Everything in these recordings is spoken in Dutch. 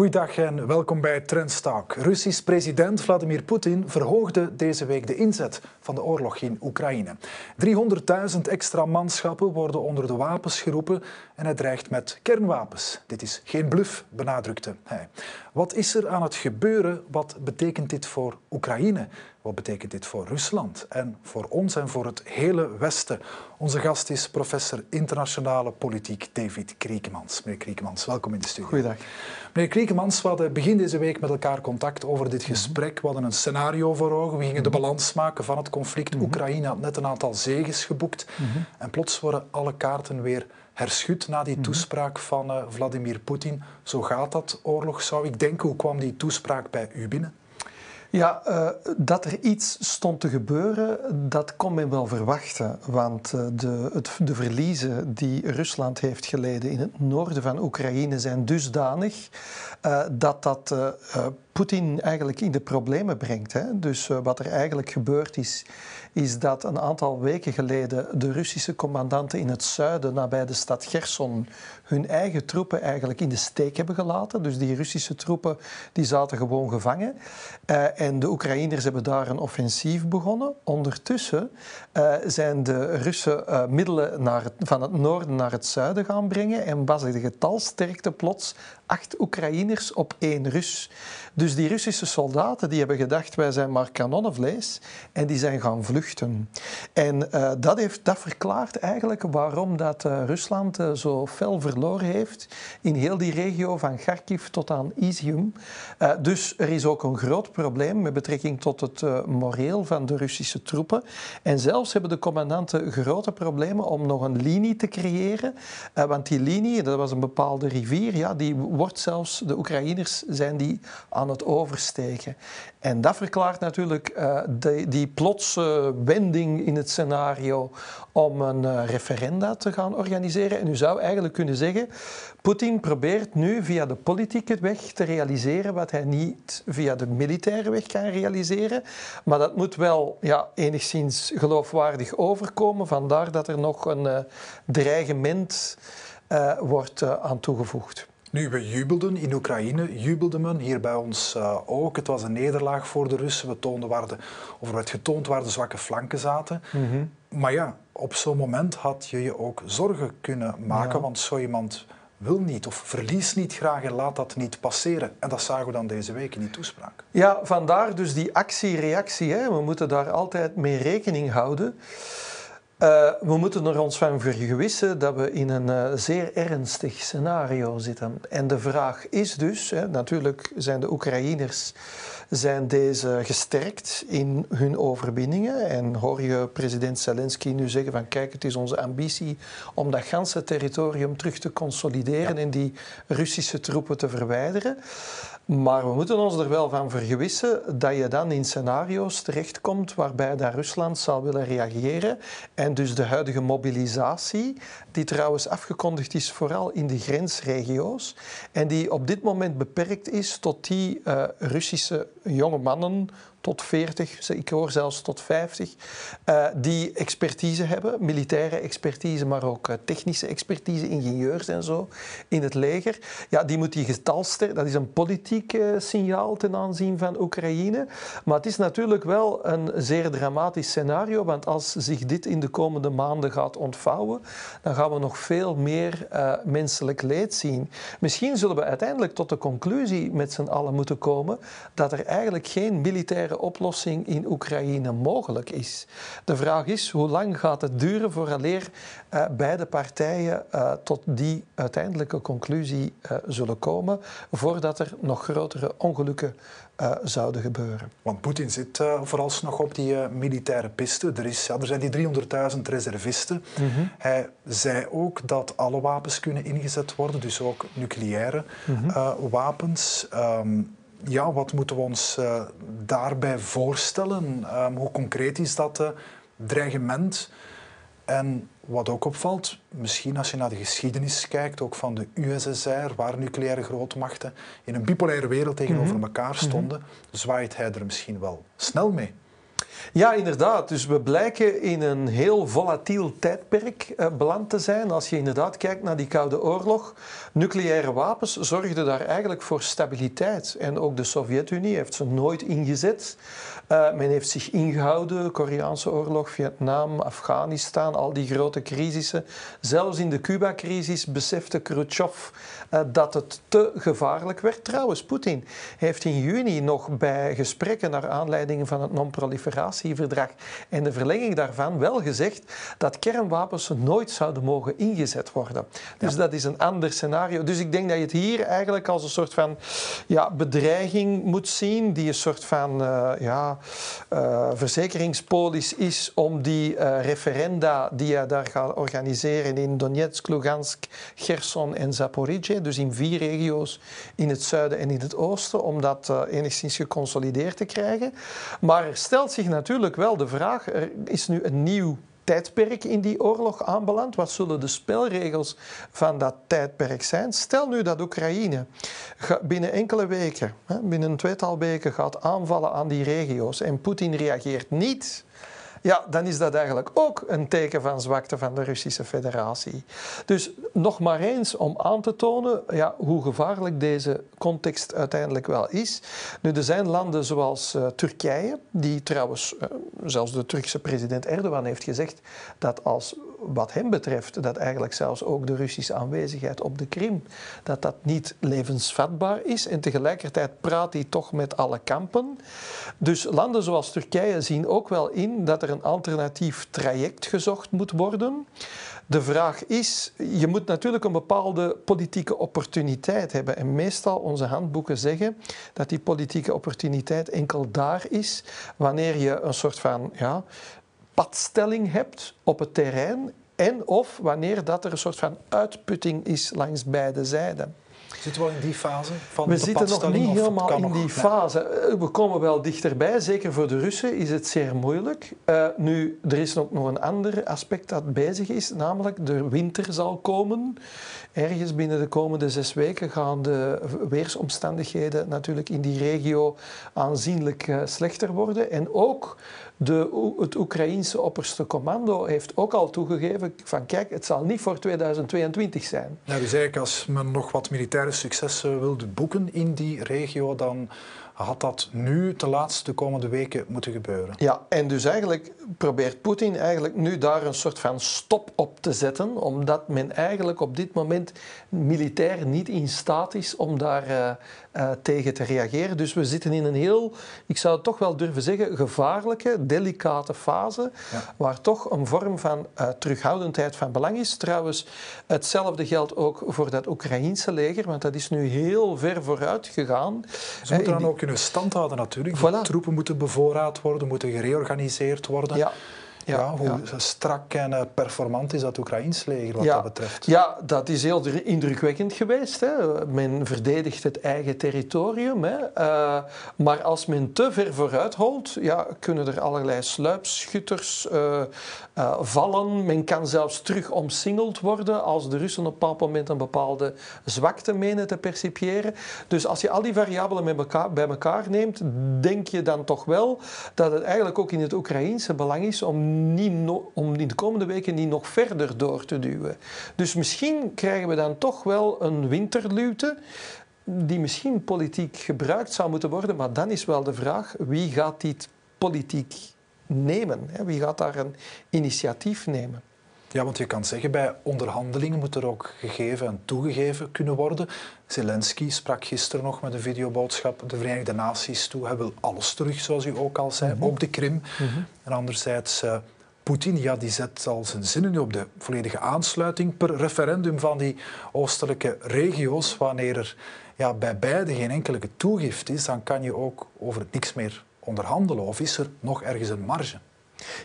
Goeiedag en welkom bij Trendstalk. Russisch president Vladimir Poetin verhoogde deze week de inzet van de oorlog in Oekraïne. 300.000 extra manschappen worden onder de wapens geroepen en hij dreigt met kernwapens. Dit is geen bluff, benadrukte hij. Wat is er aan het gebeuren? Wat betekent dit voor Oekraïne? Wat betekent dit voor Rusland en voor ons en voor het hele Westen? Onze gast is professor internationale politiek David Kriekemans. Meneer Kriekemans, welkom in de studio. Goeiedag. Meneer Kriekemans, we hadden begin deze week met elkaar contact over dit gesprek. We hadden een scenario voor ogen. We gingen de balans maken van het conflict. Oekraïne had net een aantal zegens geboekt. En plots worden alle kaarten weer herschud na die toespraak van uh, Vladimir Poetin. Zo gaat dat, oorlog, zou ik denken. Hoe kwam die toespraak bij u binnen? Ja, uh, dat er iets stond te gebeuren, dat kon men wel verwachten. Want uh, de, het, de verliezen die Rusland heeft geleden in het noorden van Oekraïne zijn dusdanig uh, dat dat Poetin eigenlijk in de problemen brengt. Hè? Dus wat er eigenlijk gebeurd is, is dat een aantal weken geleden de Russische commandanten in het zuiden, nabij de stad Gerson, hun eigen troepen eigenlijk in de steek hebben gelaten. Dus die Russische troepen die zaten gewoon gevangen. Uh, en de Oekraïners hebben daar een offensief begonnen. Ondertussen uh, zijn de Russen middelen naar van het noorden naar het zuiden gaan brengen en was de getalsterkte plots acht Oekraïners op één Rus. Dus die Russische soldaten die hebben gedacht, wij zijn maar kanonnenvlees en die zijn gaan vluchten. En uh, dat, heeft, dat verklaart eigenlijk waarom dat, uh, Rusland uh, zo fel verloren heeft in heel die regio van Kharkiv tot aan Izium. dus er is ook een groot probleem met betrekking tot het moreel van de Russische troepen. En zelfs hebben de commandanten grote problemen om nog een linie te creëren. want die linie, dat was een bepaalde rivier, ja, die wordt zelfs, de Oekraïners zijn die aan het oversteken. En dat verklaart natuurlijk de, die plotse wending in het scenario om een uh, referenda te gaan organiseren. En u zou eigenlijk kunnen zeggen, Poetin probeert nu via de politieke weg te realiseren wat hij niet via de militaire weg kan realiseren. Maar dat moet wel ja, enigszins geloofwaardig overkomen. Vandaar dat er nog een uh, dreigement wordt aan toegevoegd. Nu, we jubelden in Oekraïne, jubelde men hier bij ons uh, ook. Het was een nederlaag voor de Russen. We toonden waar de, of er werd getoond waar de zwakke flanken zaten. Mm -hmm. Maar ja, op zo'n moment had je je ook zorgen kunnen maken, ja. want zo iemand wil niet of verliest niet graag en laat dat niet passeren. En dat zagen we dan deze week in die toespraak. Ja, vandaar dus die actie-reactie. We moeten daar altijd mee rekening houden. Uh, we moeten er ons van vergewissen dat we in een uh, zeer ernstig scenario zitten. En de vraag is dus, hè, natuurlijk zijn de Oekraïners zijn deze gesterkt in hun overwinningen. En hoor je president Zelensky nu zeggen van kijk, het is onze ambitie om dat ganse territorium terug te consolideren ja. en die Russische troepen te verwijderen. Maar we moeten ons er wel van vergewissen dat je dan in scenario's terechtkomt waarbij dat Rusland zal willen reageren. En dus de huidige mobilisatie, die trouwens afgekondigd is vooral in de grensregio's en die op dit moment beperkt is tot die uh, Russische jonge mannen tot 40, ik hoor zelfs tot 50, uh, die expertise hebben, militaire expertise, maar ook uh, technische expertise, ingenieurs en zo, in het leger. Ja, die moet die getalster, dat is een politiek uh, signaal ten aanzien van Oekraïne. Maar het is natuurlijk wel een zeer dramatisch scenario, want als zich dit in de komende maanden gaat ontvouwen, dan gaan we nog veel meer menselijk leed zien. Misschien zullen we uiteindelijk tot de conclusie met z'n allen moeten komen dat er eigenlijk geen militaire oplossing in Oekraïne mogelijk is. De vraag is hoe lang gaat het duren vooraleer uh, beide partijen uh, tot die uiteindelijke conclusie uh, zullen komen, voordat er nog grotere ongelukken zouden gebeuren. Want Poetin zit vooralsnog op die militaire piste. Er, is, ja, er zijn die 300.000 reservisten. Mm -hmm. Hij zei ook dat alle wapens kunnen ingezet worden, dus ook nucleaire mm -hmm. wapens. Um, ja, wat moeten we ons uh, daarbij voorstellen? Um, hoe concreet is dat uh, dreigement? En wat ook opvalt, misschien als je naar de geschiedenis kijkt, ook van de USSR, waar nucleaire grootmachten in een bipolaire wereld tegenover mm -hmm. elkaar stonden, mm -hmm. zwaait hij er misschien wel snel mee. Ja, inderdaad. Dus we blijken in een heel volatiel tijdperk uh, beland te zijn. Als je inderdaad kijkt naar die Koude Oorlog. Nucleaire wapens zorgden daar eigenlijk voor stabiliteit. En ook de Sovjet-Unie heeft ze nooit ingezet. Uh, men heeft zich ingehouden, Koreaanse oorlog, Vietnam, Afghanistan, al die grote crisissen. Zelfs in de Cuba-crisis besefte Khrushchev uh, dat het te gevaarlijk werd. Trouwens, Poetin heeft in juni nog bij gesprekken naar aanleiding van het non-proliferatieverdrag en de verlenging daarvan wel gezegd dat kernwapens nooit zouden mogen ingezet worden. Dus ja. dat is een ander scenario. Dus ik denk dat je het hier eigenlijk als een soort van ja, bedreiging moet zien, die een soort van uh, ja, uh, verzekeringspolis is om die uh, referenda die je daar gaat organiseren in Donetsk, Lugansk, Gerson en Zaporizhia, dus in vier regio's in het zuiden en in het oosten, om dat enigszins geconsolideerd te krijgen. Maar er stelt zich natuurlijk wel de vraag, er is nu een nieuw tijdperk in die oorlog aanbeland. Wat zullen de spelregels van dat tijdperk zijn? Stel nu dat Oekraïne binnen enkele weken, binnen een tweetal weken, gaat aanvallen aan die regio's en Poetin reageert niet ja, dan is dat eigenlijk ook een teken van zwakte van de Russische Federatie. Dus nog maar eens om aan te tonen ja, hoe gevaarlijk deze context uiteindelijk wel is. Nu, er zijn landen zoals uh, Turkije, die trouwens, uh, zelfs de Turkse president Erdogan heeft gezegd dat als wat hem betreft, dat eigenlijk zelfs ook de Russische aanwezigheid op de Krim, dat dat niet levensvatbaar is. En tegelijkertijd praat hij toch met alle kampen. Dus landen zoals Turkije zien ook wel in dat er een alternatief traject gezocht moet worden. De vraag is, je moet natuurlijk een bepaalde politieke opportuniteit hebben. En meestal onze handboeken zeggen dat die politieke opportuniteit enkel daar is wanneer je een soort van ja, padstelling hebt op het terrein en of wanneer dat er een soort van uitputting is langs beide zijden. Zitten we al in die fase van We de zitten nog niet helemaal in die fase. Eh, we komen wel dichterbij. Zeker voor de Russen is het zeer moeilijk. Uh, nu, er is ook nog een ander aspect dat bezig is, namelijk de winter zal komen. Ergens binnen de komende zes weken gaan de weersomstandigheden natuurlijk in die regio aanzienlijk uh, slechter worden. En ook de, het Oekraïense opperste commando heeft ook al toegegeven van kijk, het zal niet voor 2022 zijn. Ja, dus eigenlijk als men nog wat militaire successen wilde boeken in die regio, dan had dat nu de laatste komende weken moeten gebeuren. Ja, en dus eigenlijk probeert Poetin eigenlijk nu daar een soort van stop op te zetten, omdat men eigenlijk op dit moment militair niet in staat is om daar uh, uh, tegen te reageren. Dus we zitten in een heel, ik zou het toch wel durven zeggen, gevaarlijke, delicate fase, ja. waar toch een vorm van uh, terughoudendheid van belang is. Trouwens, hetzelfde geldt ook voor dat Oekraïense leger, want dat is nu heel ver vooruit gegaan. Ze moeten dan ook kunnen stand houden natuurlijk. Voilà. De troepen moeten bevoorraad worden, moeten gereorganiseerd worden. Ja. Ja, hoe ja. strak en uh, performant is dat Oekraïns leger wat ja, dat betreft? Ja, dat is heel indrukwekkend geweest. Hè. Men verdedigt het eigen territorium. Hè. Uh, maar als men te ver vooruit holt, ja, kunnen er allerlei sluipschutters uh, vallen. Men kan zelfs terug omsingeld worden als de Russen op een bepaald moment een bepaalde zwakte menen te percipiëren. Dus als je al die variabelen met elkaar, bij elkaar neemt, denk je dan toch wel dat het eigenlijk ook in het Oekraïense belang is om niet om in de komende weken niet nog verder door te duwen. Dus misschien krijgen we dan toch wel een winterluwte die misschien politiek gebruikt zou moeten worden, maar dan is wel de vraag wie gaat dit politiek nemen? Wie gaat daar een initiatief nemen? Ja, want je kan zeggen, bij onderhandelingen moet er ook gegeven en toegegeven kunnen worden. Zelensky sprak gisteren nog met een videoboodschap de Verenigde Naties toe. Hij wil alles terug, zoals u ook al zei, mm -hmm. op de Krim. Mm -hmm. En anderzijds, uh, Poetin ja, die zet al zijn zinnen nu op de volledige aansluiting per referendum van die oostelijke regio's. Wanneer er ja, bij beide geen enkele toegift is, dan kan je ook over niks meer onderhandelen. Of is er nog ergens een marge?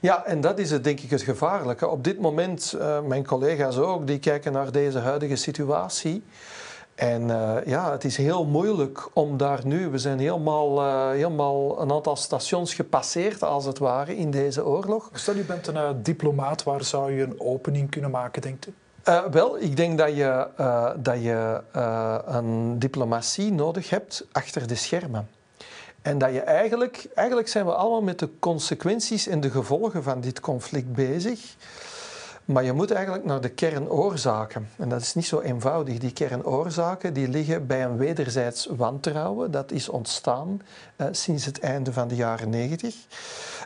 Ja, en dat is het, denk ik het gevaarlijke. Op dit moment, uh, mijn collega's ook, die kijken naar deze huidige situatie. En uh, ja, het is heel moeilijk om daar nu, we zijn helemaal, uh, helemaal een aantal stations gepasseerd als het ware in deze oorlog. Stel, u bent een diplomaat, waar zou je een opening kunnen maken, denkt u? wel, ik denk dat je, dat je een diplomatie nodig hebt achter de schermen. En dat je eigenlijk, eigenlijk zijn we allemaal met de consequenties en de gevolgen van dit conflict bezig. Maar je moet eigenlijk naar de kernoorzaken. En dat is niet zo eenvoudig. Die kernoorzaken die liggen bij een wederzijds wantrouwen. Dat is ontstaan eh, sinds het einde van de jaren negentig.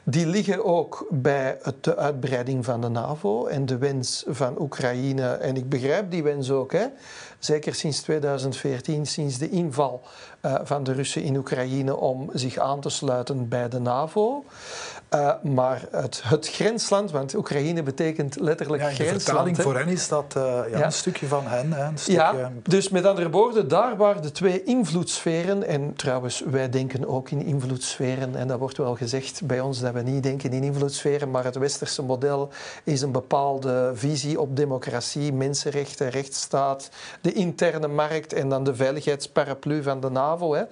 Die liggen ook bij de uitbreiding van de NAVO en de wens van Oekraïne. En ik begrijp die wens ook. Hè zeker sinds 2014, sinds de inval uh, van de Russen in Oekraïne om zich aan te sluiten bij de NAVO. Uh, maar het, het, grensland, want Oekraïne betekent letterlijk ja, grensland. De vertaling voor hen is dat uh, ja, ja. een stukje van hen. Hè, een stukje... Ja, dus met andere woorden, daar waar de twee invloedssferen, en trouwens, wij denken ook in invloedssferen, en dat wordt wel gezegd bij ons dat we niet denken in invloedssferen, maar het westerse model is een bepaalde visie op democratie, mensenrechten, rechtsstaat, de interne markt en dan de veiligheidsparaplu van de NAVO. Hè.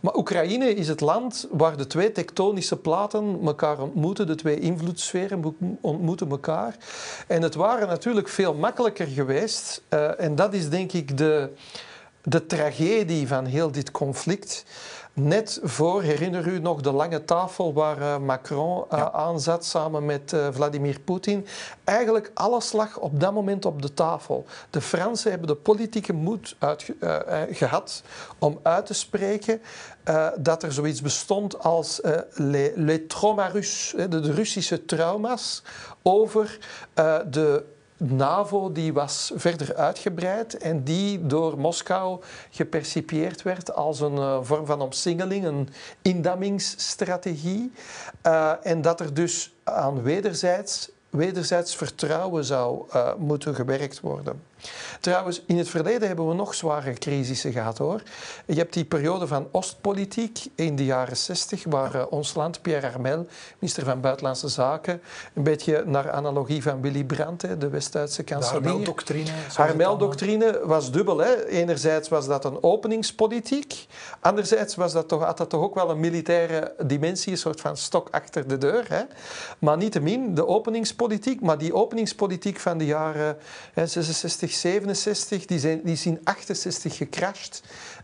Maar Oekraïne is het land waar de twee tektonische platen elkaar ontmoeten, de twee invloedssferen ontmoeten elkaar. En het waren natuurlijk veel makkelijker geweest. Uh, en dat is denk ik de, de tragedie van heel dit conflict net voor, herinner u nog de lange tafel waar uh, Macron uh, ja. aan zat samen met uh, Vladimir Poetin. Eigenlijk alles lag op dat moment op de tafel. De Fransen hebben de politieke moed gehad om uit te spreken dat er zoiets bestond als les, les traumas russes, de, de Russische trauma's over de NAVO die was verder uitgebreid en die door Moskou gepercipieerd werd als een uh, vorm van omsingeling, een indammingsstrategie. Uh, en dat er dus aan wederzijds, wederzijds vertrouwen zou uh, moeten gewerkt worden. Trouwens, in het verleden hebben we nog zware crisissen gehad hoor. Je hebt die periode van Oostpolitiek in de jaren 60, waar uh, ons land, Pierre Armel, minister van Buitenlandse Zaken, een beetje naar analogie van Willy Brandt, hè, de West-Duitse kanselier. De Armel-doctrine. Armel-doctrine was dubbel. Hè. Enerzijds was dat een openingspolitiek, anderzijds was dat toch, had dat toch ook wel een militaire dimensie, een soort van stok achter de deur. Hè. Maar niettemin, de openingspolitiek, maar die openingspolitiek van de jaren hè, 66, 67, die, zijn, die is in 68 gecrashed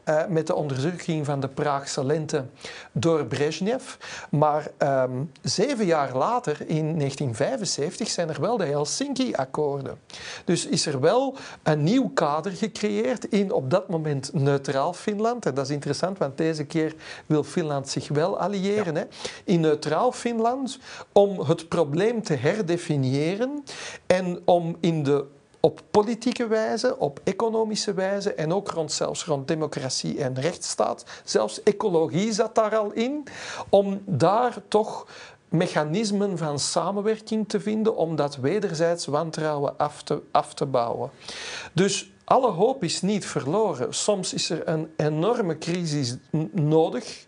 uh, met de onderdrukking van de Praagse lente door Brezhnev. Maar um, zeven jaar later, in 1975, zijn er wel de Helsinki-akkoorden. Dus is er wel een nieuw kader gecreëerd in op dat moment neutraal Finland. En dat is interessant, want deze keer wil Finland zich wel alliëren. Ja. Hè? In neutraal Finland om het probleem te herdefiniëren en om in de op politieke wijze, op economische wijze en ook rond, zelfs rond democratie en rechtsstaat. Zelfs ecologie zat daar al in, om daar toch mechanismen van samenwerking te vinden om dat wederzijds wantrouwen af te, af te bouwen. Dus alle hoop is niet verloren. Soms is er een enorme crisis nodig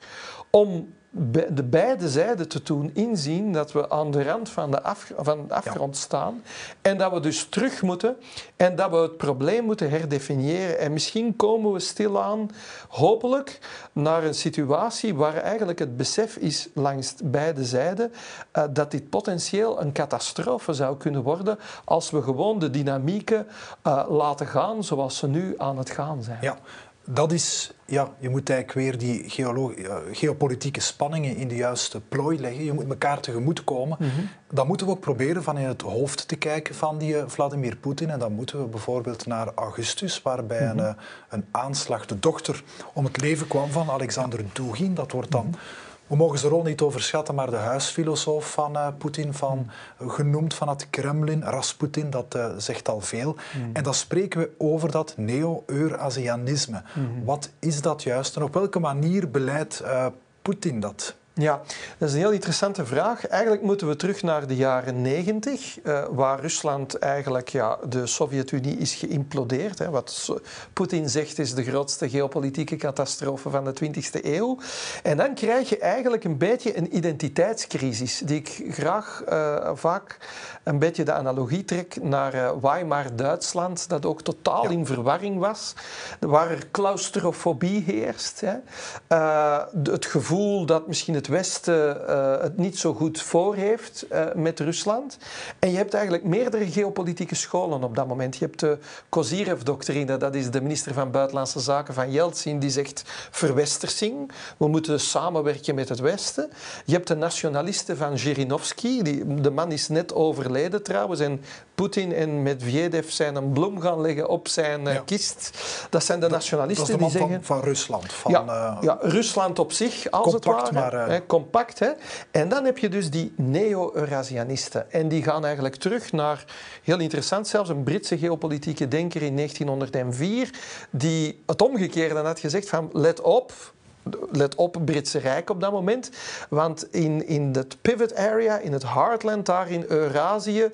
om de beide zijden te doen inzien dat we aan de rand van de, af, van de afgrond ja. staan en dat we dus terug moeten en dat we het probleem moeten herdefiniëren. En misschien komen we stilaan, hopelijk, naar een situatie waar eigenlijk het besef is langs beide zijden uh, dat dit potentieel een catastrofe zou kunnen worden als we gewoon de dynamieken uh, laten gaan zoals ze nu aan het gaan zijn. Ja dat is, ja, je moet eigenlijk weer die geopolitieke spanningen in de juiste plooi leggen. Je moet elkaar tegemoet komen. Mm -hmm. Dan moeten we ook proberen van in het hoofd te kijken van die eh, Vladimir Poetin. En dan moeten we bijvoorbeeld naar augustus, waarbij mm -hmm. een, eh, een aanslag, de dochter om het leven kwam van Alexander Dugin. Dat wordt dan... Mm -hmm we mogen zijn rol niet overschatten, maar de huisfilosoof van uh, Poetin, van, mm. genoemd van het Kremlin, Rasputin, dat uh, zegt al veel. Mm. En dan spreken we over dat neo-Eurasianisme. Mm. Wat is dat juist en op welke manier beleidt uh, Poetin dat? Ja, dat is een heel interessante vraag. Eigenlijk moeten we terug naar de jaren 90, uh, waar Rusland eigenlijk, ja, de Sovjet-Unie is geïmplodeerd. Hè. Wat Poetin zegt is de grootste geopolitieke catastrofe van de 20e eeuw. En dan krijg je eigenlijk een beetje een identiteitscrisis, die ik graag uh, vaak een beetje de analogie trek naar uh, Weimar-Duitsland, dat ook totaal ja. in verwarring was, waar er claustrofobie heerst. Hè. het gevoel dat misschien het Westen uh, het niet zo goed voor heeft uh, met Rusland. En je hebt eigenlijk meerdere geopolitieke scholen op dat moment. Je hebt de Kozyrev-doctrine, dat is de minister van Buitenlandse Zaken van Yeltsin, die zegt verwestersing, we moeten samenwerken met het Westen. Je hebt de nationalisten van Zhirinovsky, die, de man is net overleden trouwens, en Poetin en Medvedev zijn een bloem gaan leggen op zijn ja. kist. Dat zijn de nationalisten dat die zeggen... Van, van Rusland. Van, ja, uh, ja, Rusland op zich, als compact, het ware. Maar, uh... hè, compact. Hè. En dan heb je dus die neo-Eurasianisten. En die gaan eigenlijk terug naar, heel interessant zelfs, een Britse geopolitieke denker in 1904, die het omgekeerde had gezegd van, let op, let op, Britse Rijk op dat moment. Want in, in het pivot area, in het heartland daar in Eurasië,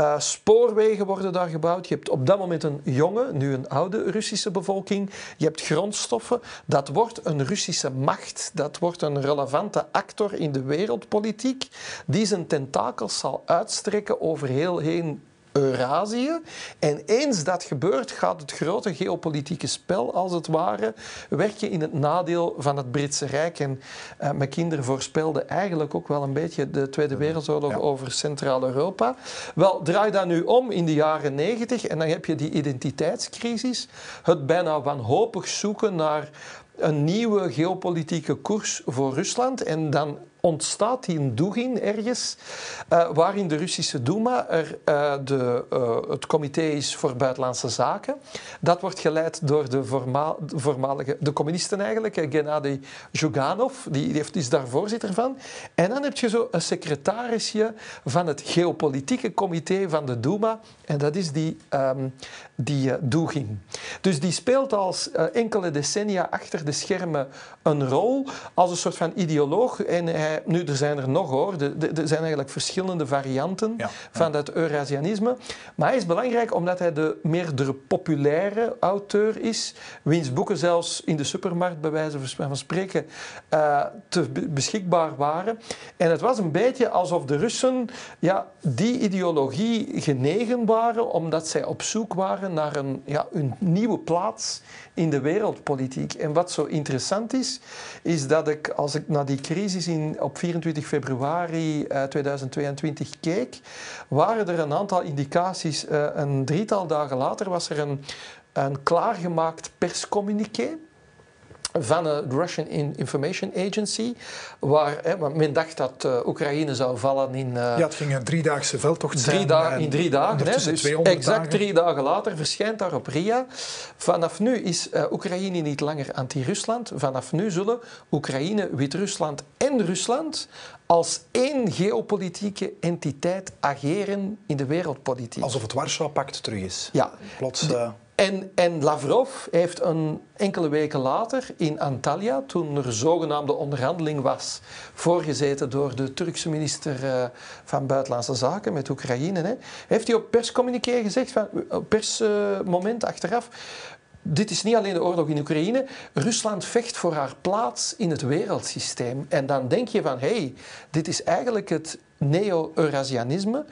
uh, spoorwegen worden daar gebouwd. Je hebt op dat moment een jonge, nu een oude Russische bevolking. Je hebt grondstoffen. Dat wordt een Russische macht. Dat wordt een relevante actor in de wereldpolitiek. Die zijn tentakels zal uitstrekken over heel heen Eurasië. En eens dat gebeurt, gaat het grote geopolitieke spel, als het ware, werken in het nadeel van het Britse Rijk. En uh, mijn kinderen voorspelden eigenlijk ook wel een beetje de Tweede Wereldoorlog ja. over Centraal-Europa. Wel, draai dat nu om in de jaren negentig en dan heb je die identiteitscrisis. Het bijna wanhopig zoeken naar een nieuwe geopolitieke koers voor Rusland. En dan ontstaat die een doegin ergens, uh, waarin de Russische Duma er uh, de, uh, het comité is voor buitenlandse zaken. Dat wordt geleid door de, voorma de voormalige, de communisten eigenlijk, Gennady Zhuganov, die, is daar voorzitter van. En dan heb je zo een secretarisje van het geopolitieke comité van de Duma, en dat is die, um, die Dugin. Dus die speelt als enkele decennia achter de schermen een rol als een soort van ideoloog en nu, er zijn er nog hoor. Er zijn eigenlijk verschillende varianten ja, ja. van dat Eurasianisme. Maar hij is belangrijk omdat hij de meer de populaire auteur is, wiens boeken zelfs in de supermarkt, bij wijze van spreken, uh, te beschikbaar waren. En het was een beetje alsof de Russen ja, die ideologie genegen waren, omdat zij op zoek waren naar een, ja, een nieuwe plaats in de wereldpolitiek. En wat zo interessant is, is dat ik, als ik naar die crisis in, op 24 februari uh, 2022 keek, waren er een aantal indicaties. Uh, een drietal dagen later was er een, een klaargemaakt perscommuniqué van de Russian Information Agency, waar hè, men dacht dat uh, Oekraïne zou vallen in... Uh, ja, het ging een driedaagse veldtocht drie dagen, In drie dagen, hè, dus exact dagen. drie dagen later verschijnt daar op RIA. Vanaf nu is uh, Oekraïne niet langer anti-Rusland. Vanaf nu zullen Oekraïne, Wit-Rusland en Rusland als één geopolitieke entiteit ageren in de wereldpolitiek. Alsof het Warschau-pact terug is. Ja. Plots... En, en, Lavrov heeft een enkele weken later in Antalya, toen er zogenaamde onderhandeling was, voorgezeten door de Turkse minister uh, van Buitenlandse Zaken met Oekraïne, hè, heeft hij op perscommuniqué gezegd, van, op persmoment achteraf, dit is niet alleen de oorlog in Oekraïne. Rusland vecht voor haar plaats in het wereldsysteem. En dan denk je van, hé, hey, dit is eigenlijk het neo-Eurasianisme.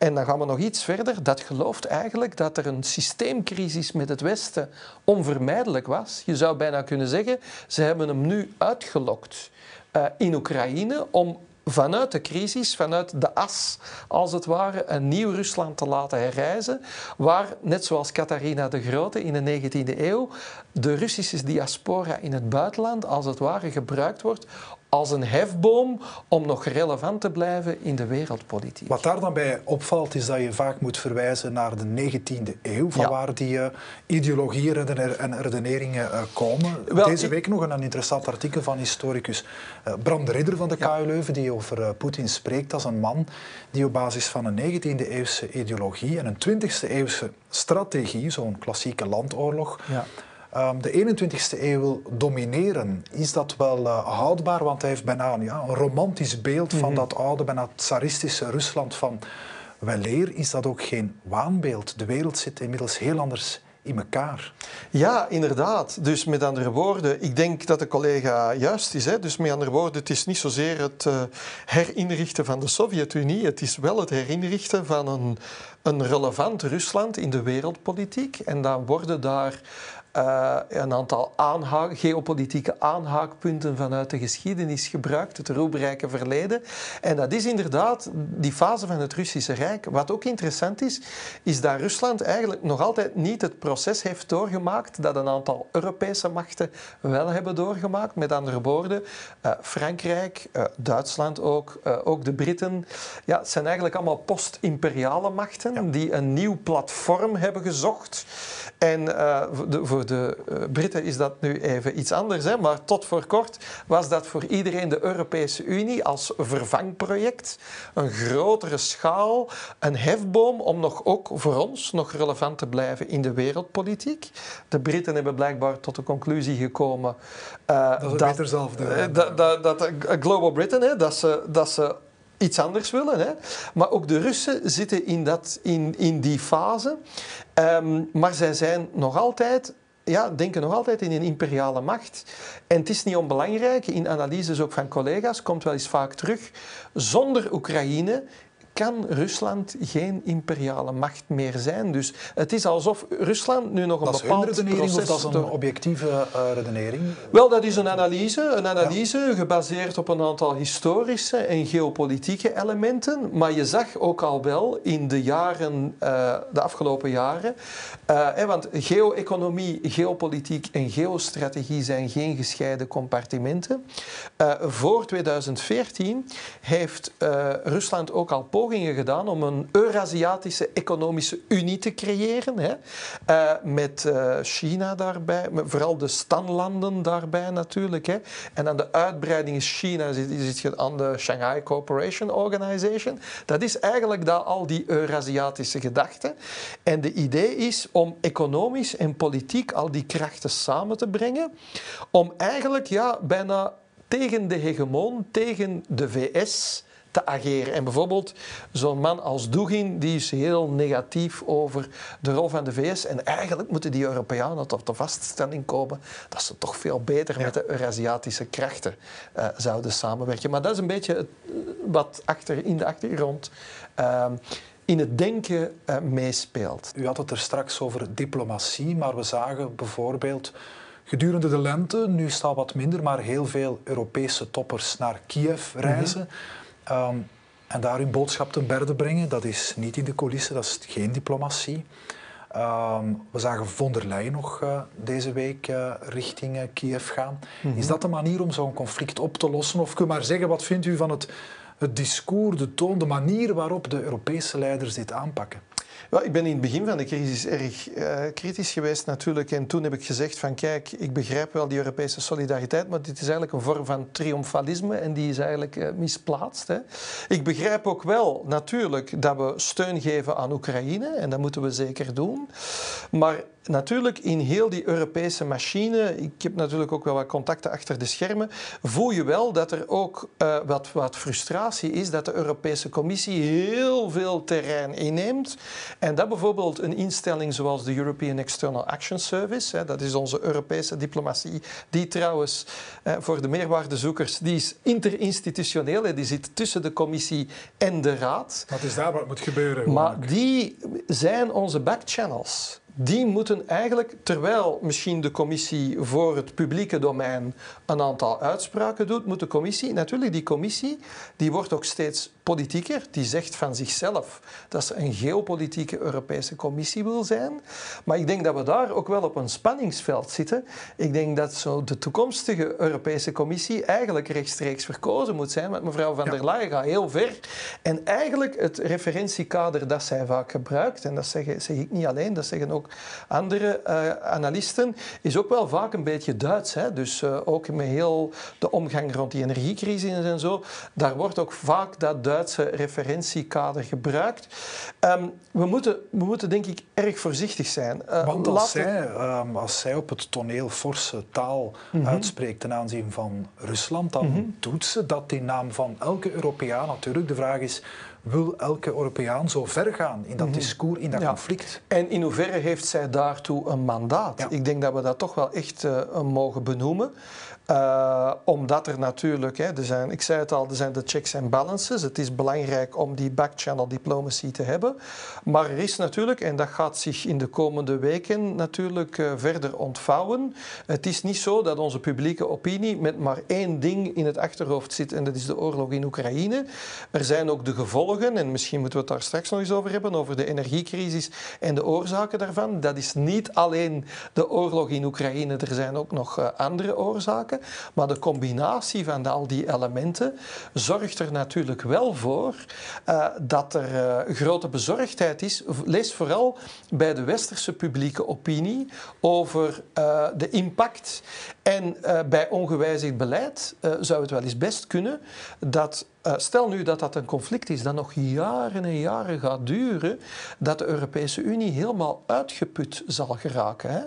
En dan gaan we nog iets verder. Dat gelooft eigenlijk dat er een systeemcrisis met het Westen onvermijdelijk was. Je zou bijna kunnen zeggen, ze hebben hem nu uitgelokt uh, in Oekraïne om vanuit de crisis, vanuit de as, als het ware, een nieuw Rusland te laten herrijzen, waar, net zoals Catharina de Grote in de 19e eeuw, de Russische diaspora in het buitenland, als het ware, gebruikt wordt als een hefboom om nog relevant te blijven in de wereldpolitiek. Wat daar dan bij opvalt, is dat je vaak moet verwijzen naar de 19e eeuw, van ja. waar die uh, ideologieën en redeneringen uh, komen. Wel, Deze week nog een, een interessant artikel van historicus uh, Bram de Ridder van de KU Leuven, die over Poetin spreekt als een man die op basis van een 19e eeuwse ideologie en een 20e eeuwse strategie, zo'n klassieke landoorlog, ja um, de 21ste eeuw wil domineren, is dat wel uh, houdbaar? Want hij heeft bijna ja, een romantisch beeld van mm -hmm. dat oude, bijna tsaristische Rusland van weleer. Is dat ook geen waanbeeld? De wereld zit inmiddels heel anders in elkaar. Ja, inderdaad. Dus met andere woorden, ik denk dat de collega juist is. Hè? Dus met andere woorden, het is niet zozeer het uh, herinrichten van de Sovjet-Unie, het is wel het herinrichten van een, een relevant Rusland in de wereldpolitiek. En dan worden daar uh, een aantal aanhaak, geopolitieke aanhaakpunten vanuit de geschiedenis gebruikt, het roemrijke verleden. En dat is inderdaad die fase van het Russische Rijk. Wat ook interessant is, is dat Rusland eigenlijk nog altijd niet het proces heeft doorgemaakt dat een aantal Europese machten wel hebben doorgemaakt. Met andere woorden, uh, Frankrijk, uh, Duitsland ook, ook de Britten. Ja, het zijn eigenlijk allemaal post-imperiale machten die een nieuw platform hebben gezocht. En de, voor de uh, Britten is dat nu even iets anders, hè? maar tot voor kort was dat voor iedereen de Europese Unie als vervangproject. Een grotere schaal, een hefboom om nog ook voor ons nog relevant te blijven in de wereldpolitiek. De Britten hebben blijkbaar tot de conclusie gekomen uh, dat, dat, zelf uh, dat, dat, dat Global Britain, hè, dat ze, dat ze iets anders willen. Hè. Maar ook de Russen zitten in, dat, in, in die fase. Um, maar zij zijn nog altijd ja, denken nog altijd in een imperiale macht. En het is niet onbelangrijk, in analyses ook van collega's, komt wel eens vaak terug. Zonder Oekraïne kan Rusland geen imperiale macht meer zijn. Dus het is alsof Rusland nu nog een dat bepaald is een redenering of dat is een objectieve uh, redenering? Wel, dat is een analyse. Een analyse gebaseerd op een aantal historische en geopolitieke elementen. Maar je zag ook al wel in de jaren, uh, de afgelopen jaren... Uh, hè, want geo-economie, geopolitiek en geostrategie zijn geen gescheiden compartimenten. voor 2014 heeft Rusland ook al pogingen gedaan om een Eurasiatische economische unie te creëren. Hè. Uh, met uh, China daarbij, met vooral de standlanden daarbij natuurlijk. Hè. En aan de uitbreiding is China zit, je aan de Shanghai Cooperation Organization. Dat is eigenlijk dat, al die Eurasiatische gedachten. En de idee is om economisch en politiek al die krachten samen te brengen. Om eigenlijk ja, bijna tegen de hegemoon, tegen de VS te ageren. En bijvoorbeeld zo'n man als Dugin, die is heel negatief over de rol van de VS. En eigenlijk moeten die Europeanen tot de vaststelling komen dat ze toch veel beter met de Eurasiatische krachten uh, zouden samenwerken. Maar dat is een beetje het, wat achter, in de achtergrond uh, in het denken uh, meespeelt. U had het er straks over diplomatie, maar we zagen bijvoorbeeld gedurende de lente, nu staat wat minder, maar heel veel Europese toppers naar Kiev reizen. Mhm. Um, en daar hun boodschap ten berde brengen, dat is niet in de coulissen, dat is geen diplomatie. Um, we zagen von der Leyen nog uh, deze week uh, richting uh, Kiev gaan. Mm -hmm. Is dat de manier om zo'n conflict op te lossen? Of kun je maar zeggen, wat vindt u van het, het discours, de toon, de manier waarop de Europese leiders dit aanpakken? Wel, ik ben in het begin van de crisis erg uh, kritisch geweest natuurlijk. En toen heb ik gezegd van kijk, ik begrijp wel die Europese solidariteit, maar dit is eigenlijk een vorm van triomfalisme en die is eigenlijk uh, misplaatst. Hè. Ik begrijp ook wel natuurlijk dat we steun geven aan Oekraïne en dat moeten we zeker doen. Maar natuurlijk in heel die Europese machine, ik heb natuurlijk ook wel wat contacten achter de schermen, voel je wel dat er ook uh, wat, wat frustratie is dat de Europese Commissie heel veel terrein inneemt. En dat bijvoorbeeld een instelling zoals de European External Action Service, hè, dat is onze Europese diplomatie, die trouwens eh, voor de meerwaardezoekers, die is interinstitutioneel, hè, die zit tussen de Commissie en de Raad. Wat is daar wat moet gebeuren? Maar die zijn onze backchannels die moeten eigenlijk, terwijl misschien de commissie voor het publieke domein een aantal uitspraken doet, moet de commissie, natuurlijk die commissie, die wordt ook steeds politieker. Die zegt van zichzelf dat ze een geopolitieke Europese commissie wil zijn. Maar ik denk dat we daar ook wel op een spanningsveld zitten. Ik denk dat zo de toekomstige Europese commissie eigenlijk rechtstreeks verkozen moet zijn. Want mevrouw van der Leyen gaat heel ver. En eigenlijk het referentiekader dat zij vaak gebruikt, en dat zeg, zeg ik niet alleen, dat zeggen ook andere uh, analisten, is ook wel vaak een beetje Duits. Hè? Dus uh, ook met heel de omgang rond die energiecrisis en zo, daar wordt ook vaak dat Duitse referentiekader gebruikt. Um, we, moeten, we moeten denk ik erg voorzichtig zijn. Uh, Want als, zij, um, als zij op het toneel forse taal mm -hmm. uitspreekt ten aanzien van Rusland, dan mm -hmm. doet ze dat in naam van elke Europeaan natuurlijk. De vraag is, wil elke Europeaan zo ver gaan in dat mm -hmm. discours, in dat ja. conflict? En in hoeverre heeft zij daartoe een mandaat? Ja. Ik denk dat we dat toch wel echt uh, mogen benoemen. Uh, omdat er natuurlijk, hè, er zijn, ik zei het al, er zijn de checks en balances. Het is belangrijk om die backchannel diplomacy te hebben. Maar er is natuurlijk, en dat gaat zich in de komende weken natuurlijk uh, verder ontvouwen. Het is niet zo dat onze publieke opinie met maar één ding in het achterhoofd zit en dat is de oorlog in Oekraïne. Er zijn ook de gevolgen, en misschien moeten we het daar straks nog eens over hebben, over de energiecrisis en de oorzaken daarvan. Dat is niet alleen de oorlog in Oekraïne, er zijn ook nog uh, andere oorzaken. Maar de combinatie van al die elementen zorgt er natuurlijk wel voor uh, dat er uh, grote bezorgdheid is. Lees vooral bij de westerse publieke opinie over uh, de impact. En bij ongewijzigd beleid zou het wel eens best kunnen dat uh, stel nu dat dat een conflict is dat nog jaren en jaren gaat duren, dat de Europese Unie helemaal uitgeput zal geraken. Hè?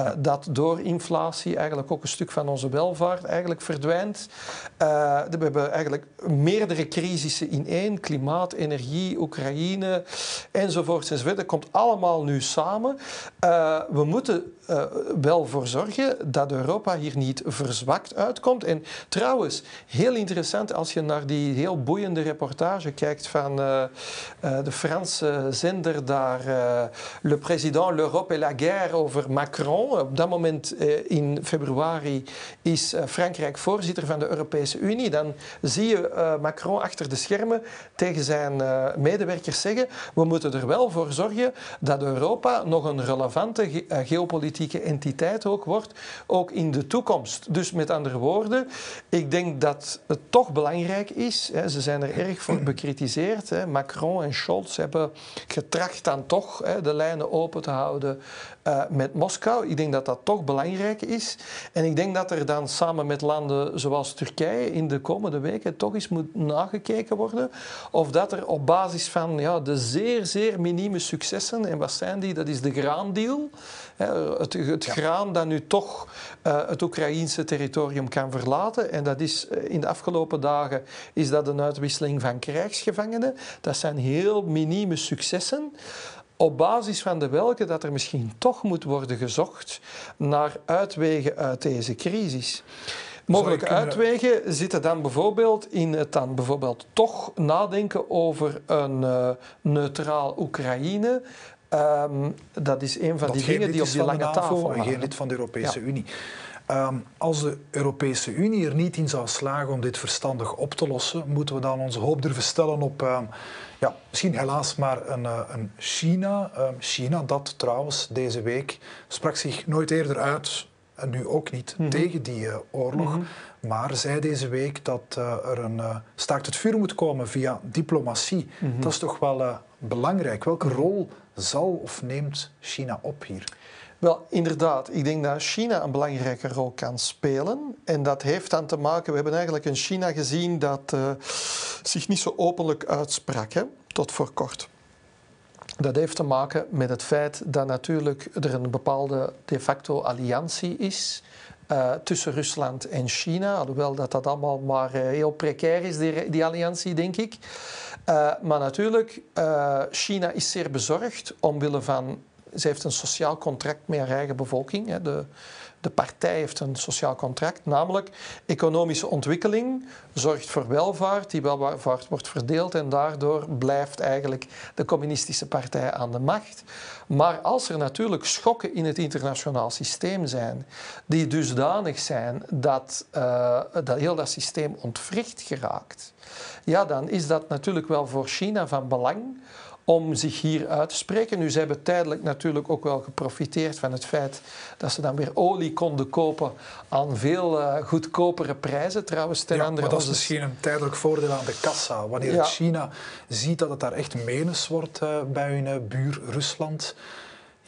Uh, dat door inflatie eigenlijk ook een stuk van onze welvaart eigenlijk verdwijnt. Uh, we hebben eigenlijk meerdere crisissen in één, klimaat, energie, Oekraïne enzovoort enzovoort. Dat komt allemaal nu samen. we moeten wel voor zorgen dat Europa hier niet verzwakt uitkomt. En trouwens, heel interessant als je naar die heel boeiende reportage kijkt van uh, uh, de Franse zender daar, Le Président, l'Europe et la guerre over Macron. Op dat moment in februari is Frankrijk voorzitter van de Europese Unie. Dan zie je Macron achter de schermen tegen zijn medewerkers zeggen: we moeten er wel voor zorgen dat Europa nog een relevante ge geopolitieke entiteit ook wordt, ook in de toekomst. Dus met andere woorden, ik denk dat het toch belangrijk is, ze zijn er erg voor bekritiseerd, hè, Macron en Scholz hebben getracht dan toch hè, de lijnen open te houden uh, met Moskou. Ik denk dat dat toch belangrijk is. En ik denk dat er dan samen met landen zoals Turkije in de komende weken toch eens moet nagekeken worden of dat er op basis van ja, de zeer, zeer minieme successen, en wat zijn die? Dat is de graandeal, het, het ja. graan dat nu toch uh, het Oekraïense territorium kan verlaten. En dat is uh, in de afgelopen dagen is dat een uitwisseling van krijgsgevangenen. Dat zijn heel minieme successen op basis van de welke dat er misschien toch moet worden gezocht naar uitwegen uit deze crisis. Mogelijke kunnen... uitwegen zitten dan bijvoorbeeld in het dan bijvoorbeeld toch nadenken over een uh, neutraal Oekraïne. Um, dat is een van dat die dingen die op die lange NAVO, tafel en geen lid van de Europese ja. Unie. Um, als de Europese Unie er niet in zou slagen om dit verstandig op te lossen, moeten we dan onze hoop durven stellen op, um, ja, misschien helaas maar een, uh, een China. Um, China dat trouwens deze week sprak zich nooit eerder uit, en nu ook niet, mm -hmm. tegen die uh, oorlog. Mm -hmm. Maar zei deze week dat uh, er een staakt het vuur moet komen via diplomatie. Mm -hmm. Dat is toch wel belangrijk. Welke rol zal of neemt China op hier? Wel, inderdaad. Ik denk dat China een belangrijke rol kan spelen. En dat heeft dan te maken... We hebben eigenlijk een China gezien dat uh, zich niet zo openlijk uitsprak, hè, tot voor kort. Dat heeft te maken met het feit dat natuurlijk er een bepaalde de facto alliantie is uh, tussen Rusland en China. Alhoewel dat dat allemaal maar uh, heel precair is, die, die alliantie, denk ik. Uh, maar natuurlijk, China is zeer bezorgd omwille van ze heeft een sociaal contract met haar eigen bevolking. De, de partij heeft een sociaal contract, namelijk economische ontwikkeling zorgt voor welvaart, die welvaart wordt verdeeld en daardoor blijft eigenlijk de communistische partij aan de macht. Maar als er natuurlijk schokken in het internationaal systeem zijn, die dusdanig zijn dat, uh, dat heel dat systeem ontwricht geraakt, ja, dan is dat natuurlijk wel voor China van belang om zich hier uit te spreken. Nu, ze hebben tijdelijk natuurlijk ook wel geprofiteerd van het feit dat ze dan weer olie konden kopen aan veel uh, goedkopere prijzen. Trouwens, ten ja, andere maar dat is misschien een tijdelijk voordeel aan de kassa. Wanneer ja. China ziet dat het daar echt menens wordt uh, bij hun uh, buur Rusland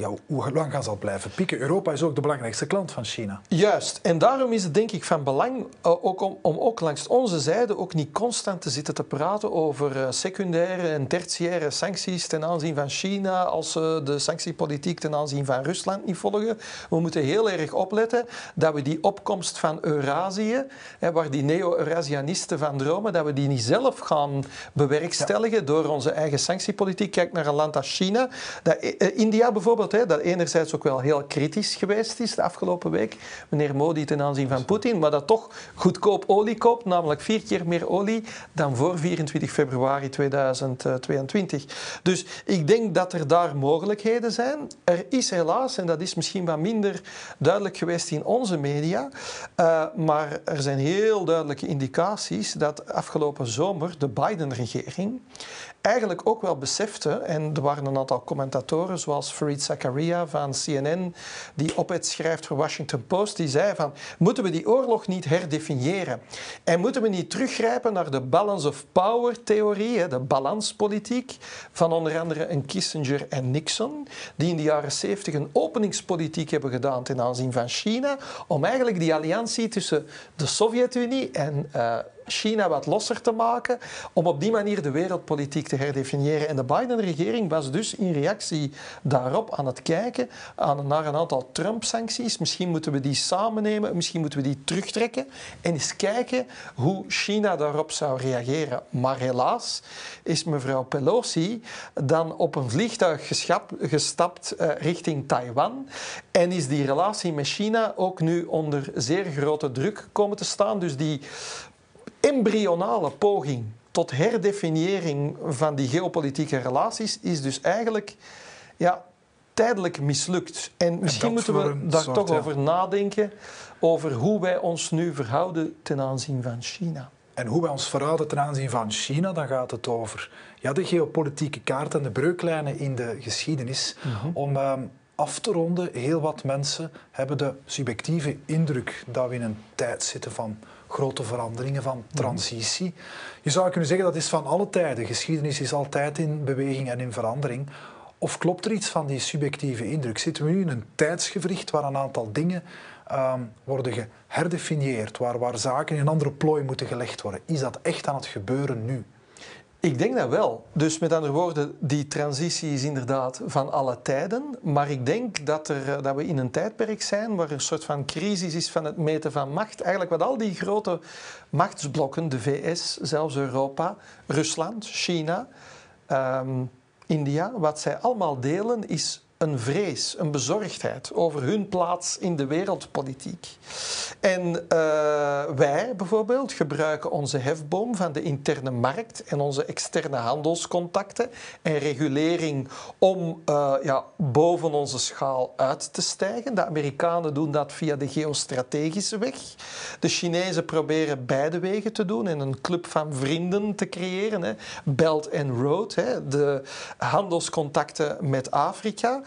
ja, hoe lang gaan ze dat blijven pieken? Europa is ook de belangrijkste klant van China. Juist. En daarom is het denk ik van belang uh, ook om, om, ook langs onze zijde ook niet constant te zitten te praten over uh, secundaire en tertiaire sancties ten aanzien van China als ze de sanctiepolitiek ten aanzien van Rusland niet volgen. We moeten heel erg opletten dat we die opkomst van Eurasië, hè, waar die neo-Eurasianisten van dromen, dat we die niet zelf gaan bewerkstelligen ja. door onze eigen sanctiepolitiek. Kijk naar een land als China. Dat, India bijvoorbeeld hè, dat enerzijds ook wel heel kritisch geweest is de afgelopen week, meneer Modi ten aanzien van Poetin, maar dat toch goedkoop olie koopt, namelijk vier keer meer olie dan voor 24 februari 2022. Dus ik denk dat er daar mogelijkheden zijn. Er is helaas, en dat is misschien wat minder duidelijk geweest in onze media, uh, maar er zijn heel duidelijke indicaties dat afgelopen zomer de Biden-regering eigenlijk ook wel besefte, en er waren een aantal commentatoren zoals Fareed Zakaria van CNN, die op het schrijft voor Washington Post, die zei van, moeten we die oorlog niet herdefiniëren? En moeten we niet teruggrijpen naar de balance of power theorie, de balanspolitiek van onder andere een Kissinger en Nixon, die in de jaren 70 een openingspolitiek hebben gedaan ten aanzien van China, om eigenlijk die alliantie tussen de Sovjet-Unie en uh, China wat losser te maken, om op die manier de wereldpolitiek te herdefiniëren. En de Biden-regering was dus in reactie daarop aan het kijken aan, naar een aantal Trump-sancties. Misschien moeten we die samen nemen, misschien moeten we die terugtrekken en eens kijken hoe China daarop zou reageren. Maar helaas is mevrouw Pelosi dan op een vliegtuig gestapt uh, richting Taiwan en is die relatie met China ook nu onder zeer grote druk komen te staan. Dus die embryonale poging tot herdefiniëring van die geopolitieke relaties is dus eigenlijk ja, tijdelijk mislukt. En misschien moeten we daar toch over nadenken, over hoe wij ons nu verhouden ten aanzien van China. En hoe wij ons verhouden ten aanzien van China, dan gaat het over ja, de geopolitieke kaart en de breuklijnen in de geschiedenis. Mhm. Om ehm, af te ronden, heel wat mensen hebben de subjectieve indruk dat we in een tijd zitten van grote veranderingen, van transitie. Je zou kunnen zeggen dat is van alle tijden. Geschiedenis is altijd in beweging en in verandering. Of klopt er iets van die subjectieve indruk? Zitten we nu in een tijdsgevricht waar een aantal dingen um, worden geherdefinieerd, waar, waar zaken in een andere plooi moeten gelegd worden? Is dat echt aan het gebeuren nu? Ik denk dat wel. Dus met andere woorden, die transitie is inderdaad van alle tijden. Maar ik denk dat, er, eh, dat we in een tijdperk zijn waar een soort van crisis is van het meten van macht. Eigenlijk wat al die grote machtsblokken, de VS, zelfs Europa, Rusland, China, um, India, wat zij allemaal delen is een vrees, een bezorgdheid over hun plaats in de wereldpolitiek. En uh, wij bijvoorbeeld gebruiken onze hefboom van de interne markt en onze externe handelscontacten en regulering om uh, ja, boven onze schaal uit te stijgen. De Amerikanen doen dat via de geostrategische weg. De Chinezen proberen beide wegen te doen en een club van vrienden te creëren. Hè. Belt and Road, hè. de handelscontacten met Afrika.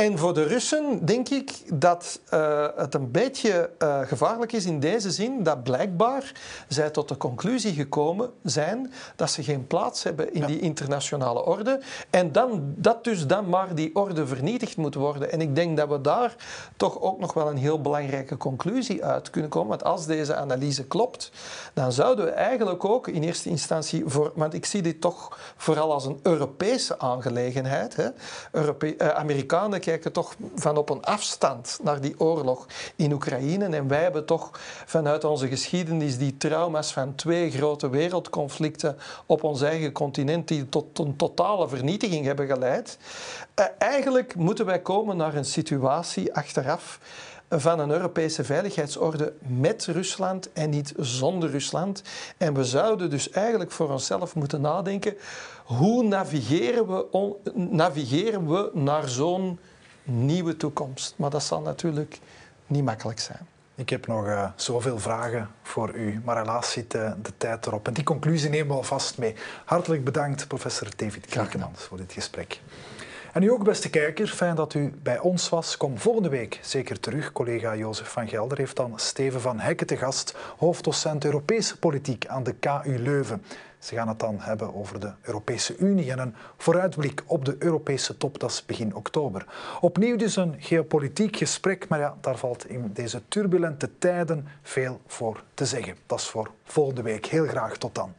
En voor de Russen denk ik dat uh, het een beetje uh, gevaarlijk is in deze zin dat blijkbaar zij tot de conclusie gekomen zijn dat ze geen plaats hebben in die internationale orde en dan, dat dus dan maar die orde vernietigd moet worden. En ik denk dat we daar toch ook nog wel een heel belangrijke conclusie uit kunnen komen. Want als deze analyse klopt, dan zouden we eigenlijk ook in eerste instantie voor, want ik zie dit toch vooral als een Europese aangelegenheid. Hè. Europe uh, Amerikanen kijken toch van op een afstand naar die oorlog in Oekraïne. En wij hebben toch vanuit onze geschiedenis die trauma's van twee grote wereldconflicten op ons eigen continent, die tot een totale vernietiging hebben geleid. Uh, eigenlijk moeten wij komen naar een situatie achteraf van een Europese veiligheidsorde met Rusland en niet zonder Rusland. En we zouden dus eigenlijk voor onszelf moeten nadenken, hoe navigeren we, navigeren we naar zo'n nieuwe toekomst. Maar dat zal natuurlijk niet makkelijk zijn. Ik heb nog uh, zoveel vragen voor u, maar helaas zit uh, de tijd erop. En die conclusie nemen we alvast mee. Hartelijk bedankt, professor David Kierkemanns, voor dit gesprek. En u ook, beste kijker, fijn dat u bij ons was. Kom volgende week zeker terug. Collega Jozef van Gelder heeft dan Steven van Hekken te gast, hoofddocent Europese politiek aan de KU Leuven. Ze gaan het dan hebben over de Europese Unie en een vooruitblik op de Europese top, dat is begin oktober. Opnieuw dus een geopolitiek gesprek, maar ja, daar valt in deze turbulente tijden veel voor te zeggen. Dat is voor volgende week. Heel graag tot dan.